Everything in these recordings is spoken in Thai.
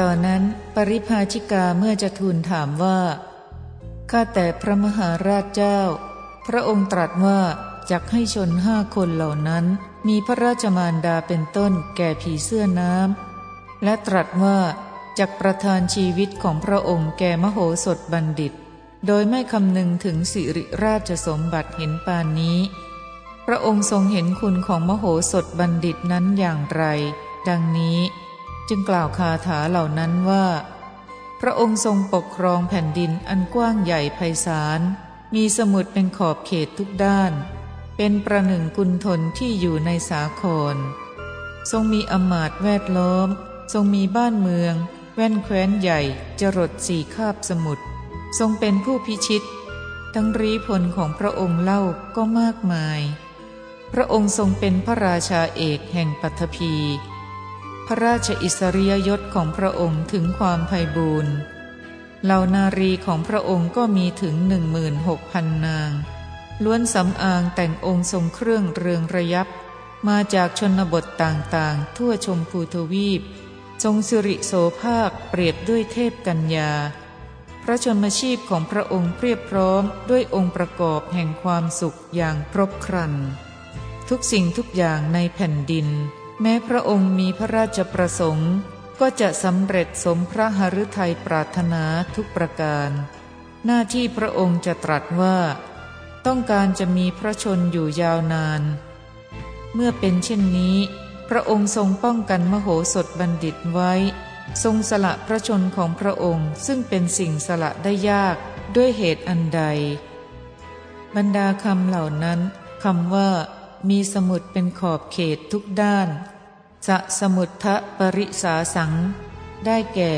ต่อนนั้นปริภาชิกาเมื่อจะทูลถามว่า ข้าแต่พระมหาราชเจ้า พระองค์ตรัสว่าจักให้ชนห้าคนเหล่านั้น มีพระราชมารดาเป็นต้นแก่ผีเสื้อน้ำ และตรัสว่าจักประทานชีวิตของพระองค์แก่มโหสถบัณฑิต โดยไม่คำนึงถึงสิริราชสมบัติเห็นปานนี้ พระองค์ทรงเห็นคุณของมโหสถบัณฑิตนั้นอย่างไร ดังนี้ จึงกล่าวคาถาเหล่านั้นว่า พระองค์ทรงปกครองแผ่นดินอันกว้างใหญ่ไพศาล มีสมุดเป็นขอบเขตทุกด้าน เป็นประหนึ่งกุลทนที่อยู่ในสาคร ทรงมีอมาตย์แวดล้อม ทรงมีบ้านเมือง แว่นแคว้นใหญ่จรดสี่คาบสมุทร ทรงเป็นผู้พิชิต ทั้งรีพลของพระองค์เล่าก็มากมาย พระองค์ทรงเป็นพระราชาเอกแห่งปัทภี ระราชอิสริยยศของพระองค์ถึงความไพ่บูรณ์เหล่านารีของพระองค์ก็มีถึงหนึ่งหมื่นหกพันนาง ล้วนสำอางแต่งองค์ทรงเครื่องเรืองระยับ มาจากชนบทต่างๆ ทั่วชมพูทวีป ทรงสิริโสภาคเปรียบด้วยเทพกัญญา พระชนมชีพของพระองค์เพียบพร้อมด้วยองค์ประกอบแห่งความสุขอย่างครบครัน ทุกสิ่งทุกอย่างในแผ่นดิน แม้พระองค์มีพระราชประสงค์ก็จะสำเร็จสมพระหฤทัยปรารถนาทุกประการ หน้าที่พระองค์จะตรัสว่า ต้องการจะมีพระชนอยู่ยาวนาน เมื่อเป็นเช่นนี้ พระองค์ทรงป้องกันมโหสถบัณฑิตไว้ ทรงสละพระชนของพระองค์ซึ่งเป็นสิ่งสละได้ยากด้วยเหตุอันใด บรรดาคำเหล่านั้นคำว่า มีสมุดเป็นขอบเขตทุกด้าน สะสมุทะปริสาสัง ได้แก่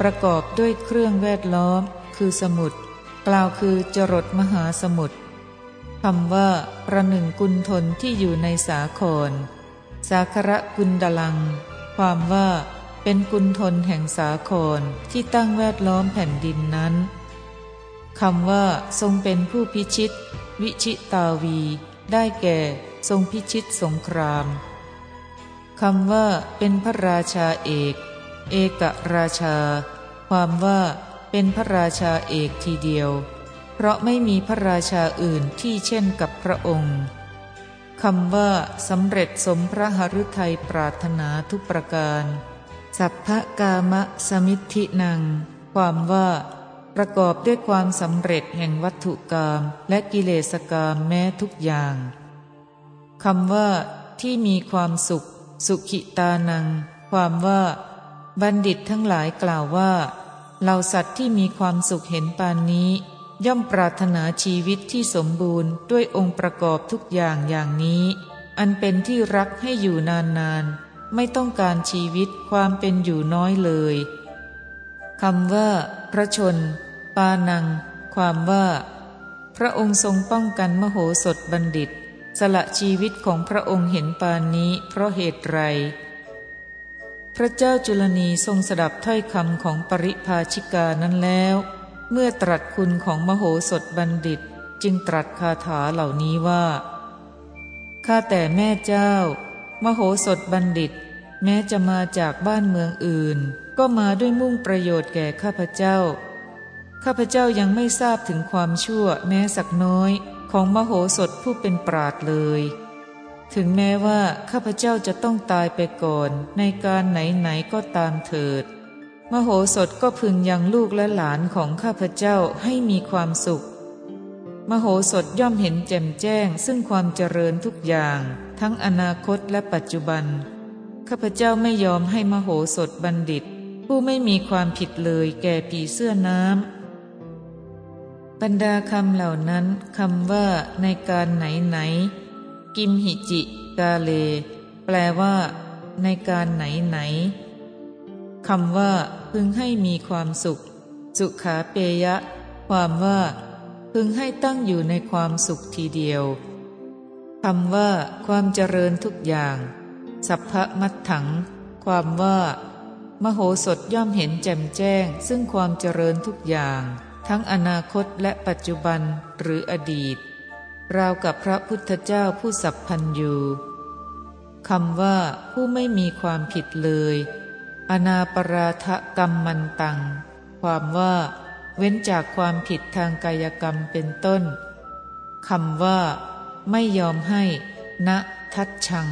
ประกอบด้วยเครื่องแวดล้อม คือสมุดกล่าวคือจรดมหาสมุทรคำว่า ประหนึ่งกุลทนที่อยู่ในสาคร สาคระกุณดลัง ความว่าเป็นกุณทนแห่งสาครที่ตั้งแวดล้อมแผ่นดินนั้นคำว่า ทรงเป็นผู้พิชิต วิชิตาวี ได้แก่ ทรงพิชิตสงคราม คำว่าเป็นพระราชาเอก เอกราชา ความว่าเป็นพระราชาเอกทีเดียว เพราะไม่มีพระราชาอื่นที่เช่นกับพระองค์คำว่าสำเร็จสมพระหฤทัยปรารถนาทุกประการ สัพพกามะสมิทธินัง ความว่าประกอบด้วยความสำเร็จแห่งวัตถุกรรมและกิเลสกรรมแม้ทุกอย่างคำว่าที่มีความสุข สุขิตานัง ความว่า บัณฑิตทั้งหลายกล่าวว่าเหล่าสัตว์ที่มีความสุขเห็นปานนี้ ย่อมปรารถนาชีวิตที่สมบูรณ์ด้วยองค์ประกอบทุกอย่างอย่างนี้ อันเป็นที่รักให้อยู่นานๆ ไม่ต้องการชีวิตความเป็นอยู่น้อยเลยคำว่า พระชน ปานัง ความว่า พระองค์ทรงป้องกันมโหสถบัณฑิต สละชีวิตของพระองค์เห็นปานนี้เพราะเหตุไร พระเจ้าจุลนีทรงสดับถ้อยคำของปริภาชิกานั้นแล้ว เมื่อตรัสคุณของมโหสถบัณฑิตจึงตรัสคาถาเหล่านี้ว่า ข้าแต่แม่เจ้า มโหสถบัณฑิต แม้จะมาจากบ้านเมืองอื่น ก็มาด้วยมุ่งประโยชน์แก่ข้าพเจ้า ข้าพเจ้ายังไม่ทราบถึงความชั่วแม้สักน้อย ของมโหสถผู้เป็นปราดเลย ถึงแม้ว่าข้าพเจ้าจะต้องตายไปก่อนในการไหนๆก็ตามเถิด มโหสถก็พึงยังลูกและหลานของข้าพเจ้าให้มีความสุข มโหสถย่อมเห็นแจ่มแจ้งซึ่งความเจริญทุกอย่าง ทั้งอนาคตและปัจจุบัน ข้าพเจ้าไม่ยอมให้มโหสถบัณฑิต ผู้ไม่มีความผิดเลยแก่ผีเสื้อน้ำ บรรดาคำเหล่านั้นคำว่าในการไหนไหน กิมหิจิกาเล แปลว่า ในการไหนไหนคำว่า พึงให้มีความสุข สุขาเปยะ ความว่า พึงให้ตั้งอยู่ในความสุขทีเดียวคำว่า ความเจริญทุกอย่าง สัพพมัตถัง ความว่า มโหสถย่อมเห็นแจ่มแจ้ง ซึ่งความเจริญทุกอย่าง ทั้งอนาคตและปัจจุบันหรืออดีต ราวกับพระพุทธเจ้าผู้สัพพันยูคำว่าผู้ไม่มีความผิดเลย อนาปราทะกรรมมันตัง ความว่า เว้นจากความผิดทางกายกรรมเป็นต้นคำว่า ไม่ยอมให้ณทัดชัง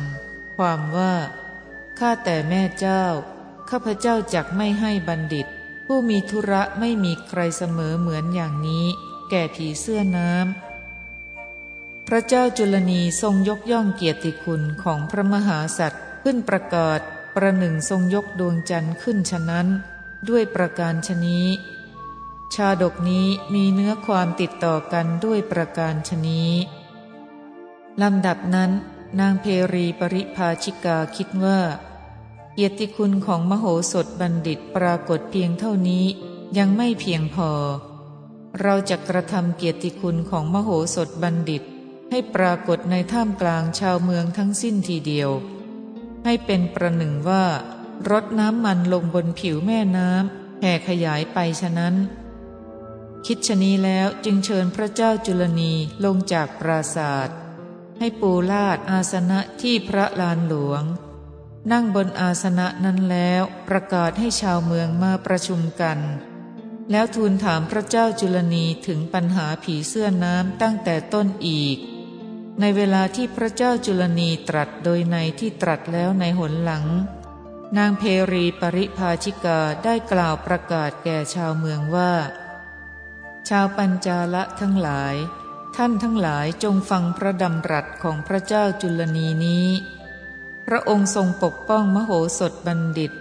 ความว่าข้าแต่แม่เจ้า ข้าพเจ้าจักไม่ให้บัณฑิต ผู้มีธุระไม่มีใครเสมอเหมือนอย่างนี้ แก่ผีเสื้อน้ำ พระเจ้าจุลนีทรงยกย่องเกียรติคุณของพระมหาสัตว์ขึ้นประกาศประหนึ่งทรงยกดวงจันทร์ขึ้นฉะนั้น ด้วยประการชนี้ ชาดกนี้มีเนื้อความติดต่อกันด้วยประการชนี้ลำดับนั้น นางเพรีปริภาชิกาคิดว่า เกียรติคุณของมโหสถบัณฑิตปรากฏเพียงเท่านี้ยังไม่เพียงพอ เราจะกระทำเกียรติคุณของมโหสถบัณฑิต ให้ปรากฏในท่ามกลางชาวเมืองทั้งสิ้นทีเดียว ให้เป็นประหนึ่งว่ารดน้ำมันลงบนผิวแม่น้ำแผ่ขยายไปฉะนั้น คิดชนี้แล้วจึงเชิญพระเจ้าจุลนีลงจากปราศาสตร์ให้ปูลาดอาสนะที่พระลานหลวง นั่งบนอาสนะนั้นแล้วประกาศให้ชาวเมืองมาประชุมกัน แล้วทูลถามพระเจ้าจุลนีถึงปัญหาผีเสื้อน้ำตั้งแต่ต้นอีก ในเวลาที่พระเจ้าจุลนีตรัสโดยในที่ตรัสแล้วในหนหลัง นางเพรีปริภาชิกาได้กล่าวประกาศแก่ชาวเมืองว่า ชาวปัญจาละทั้งหลาย ท่านทั้งหลายจงฟังพระดำรัสของพระเจ้าจุลนีนี้ พระองค์ทรงปกป้องมโหสถบัณฑิต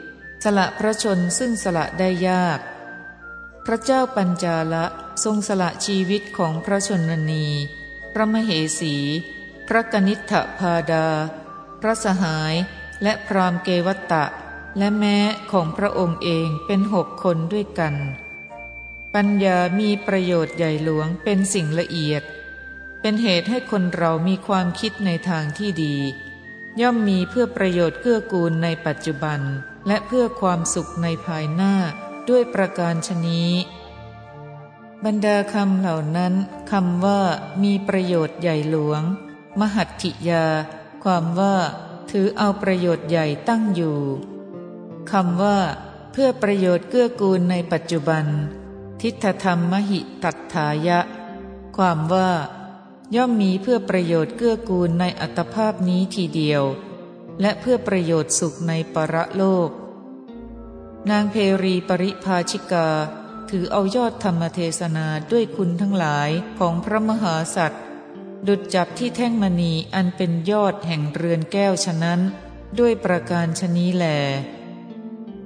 สละพระชนซึ่งสละได้ยาก พระเจ้าปัญจาละทรงสละชีวิตของพระชนนี พระมเหสี พระกนิษฐพาดา พระสหายและพรามเกวัตตะ และแม้ของพระองค์เองเป็นหกคนด้วยกัน ปัญญามีประโยชน์ใหญ่หลวงเป็นสิ่งละเอียด เป็นเหตุให้คนเรามีความคิดในทางที่ดี ย่อมมีเพื่อประโยชน์เกื้อกูลในปัจจุบัน และเพื่อความสุขในภายหน้าด้วยประการชนี้ บรรดาคำเหล่านั้นคำว่ามีประโยชน์ใหญ่หลวง มหัตถิยา ความว่า ถือเอาประโยชน์ใหญ่ตั้งอยู่คำว่า เพื่อประโยชน์เกื้อกูลในปัจจุบัน ทิฏฐธรรมมหิตัตถายะ ความว่า ย่อมมีเพื่อประโยชน์เกื้อกูลในอัตภาพนี้ทีเดียว และเพื่อประโยชน์สุขในปรโลก นางเพรีปริภาชิกา ถือเอายอดธรรมเทศนาด้วยคุณทั้งหลายของพระมหาสัตว์ดุดจับที่แท่งมณีอันเป็นยอดแห่งเรือนแก้วฉะนั้น ด้วยประการชนี้แหล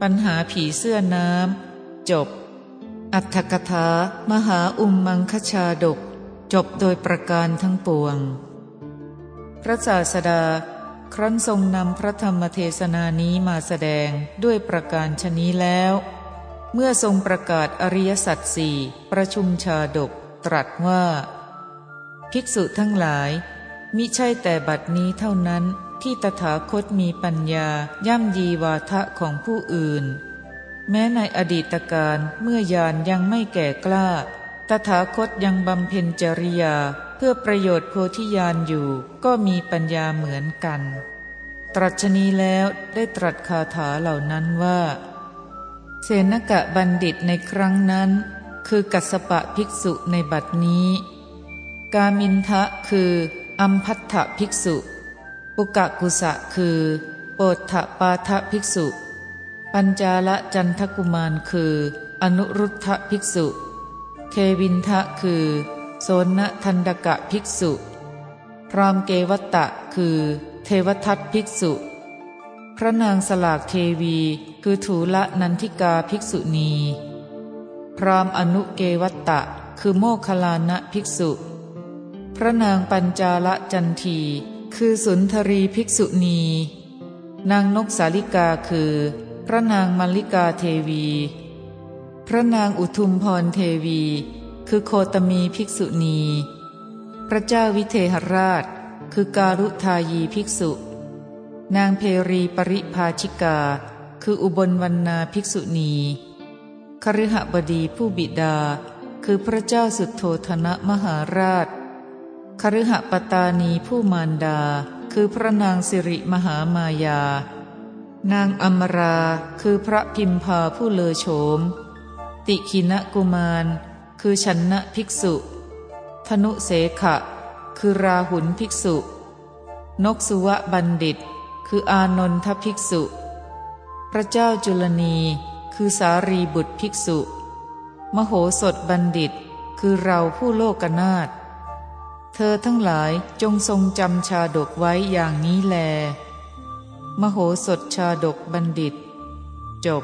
ปัญหาผีเสื้อน้ำจบ อัตถกถา มหาอุมมังคชาดก จบโดยประการทั้งปวง พระศาสดา ครั้นทรงนำพระธรรมเทศนานี้มาแสดงด้วยประการชนี้แล้ว เมื่อทรงประกาศอริยสัจสี่ประชุมชาดกตรัสว่า ภิกษุทั้งหลาย มิใช่แต่บัดนี้เท่านั้นที่ตถาคตมีปัญญาย่ำยีวาทะของผู้อื่น แม้ในอดีตการเมื่อยานยังไม่แก่กล้า ตถาคตยังบำเพ็ญจริยาเพื่อประโยชน์โพธิญาณอยู่ก็มีปัญญาเหมือนกัน ตรัชนีแล้วได้ตรัสคาถาเหล่านั้นว่า เสนกะบัณฑิตในครั้งนั้น คือกัสปะภิกษุในบัดนี้ กามินทะคืออัมพัทธภิกษุ ปุกะกุสะคือโปถะปาทภิกษุ ปัญจาละจันทกุมารคือ อนุรุทธภิกษุ เควินทะคือโสนทันดกะภิกษุพรามเกวัตตะคือ เทวทัตภิกษุ พระนางสลากเทวีคือถูละนันทิกาภิกษุณี พรามอนุเกวัตตะคือโมคลานะภิกษุ พระนางปัญจาละจันทีคือสุนทรีภิกษุณี นางนกสาลิกาคือ พระนางมัลลิกาเทวี พระนางอุทุมพรเทวี คือโคตมีภิกษุณี พระเจ้าวิเทหราช คือการุทายีภิกษุ นางเพรีปริภาชิกา คืออุบลวรรณาภิกษุณี คฤหบดีผู้บิดา คือพระเจ้าสุดโทธนะมหาราช คฤหปตานีผู้มารดา คือพระนางสิริมหามายา นางอมรา คือพระพิมพาผู้เลอโฉม ติคินะกุมาร คือชันนะภิกษุ ธนุเสขะ คือราหุลภิกษุ นกสุวะบัณฑิต คืออานนทภิกษุ พระเจ้าจุลนี คือสารีบุตรภิกษุ มโหสถบัณฑิต คือเราผู้โลกนาถเธอทั้งหลายจงทรงจำชาดกไว้อย่างนี้แล มโหสถชาดกบัณฑิต จบ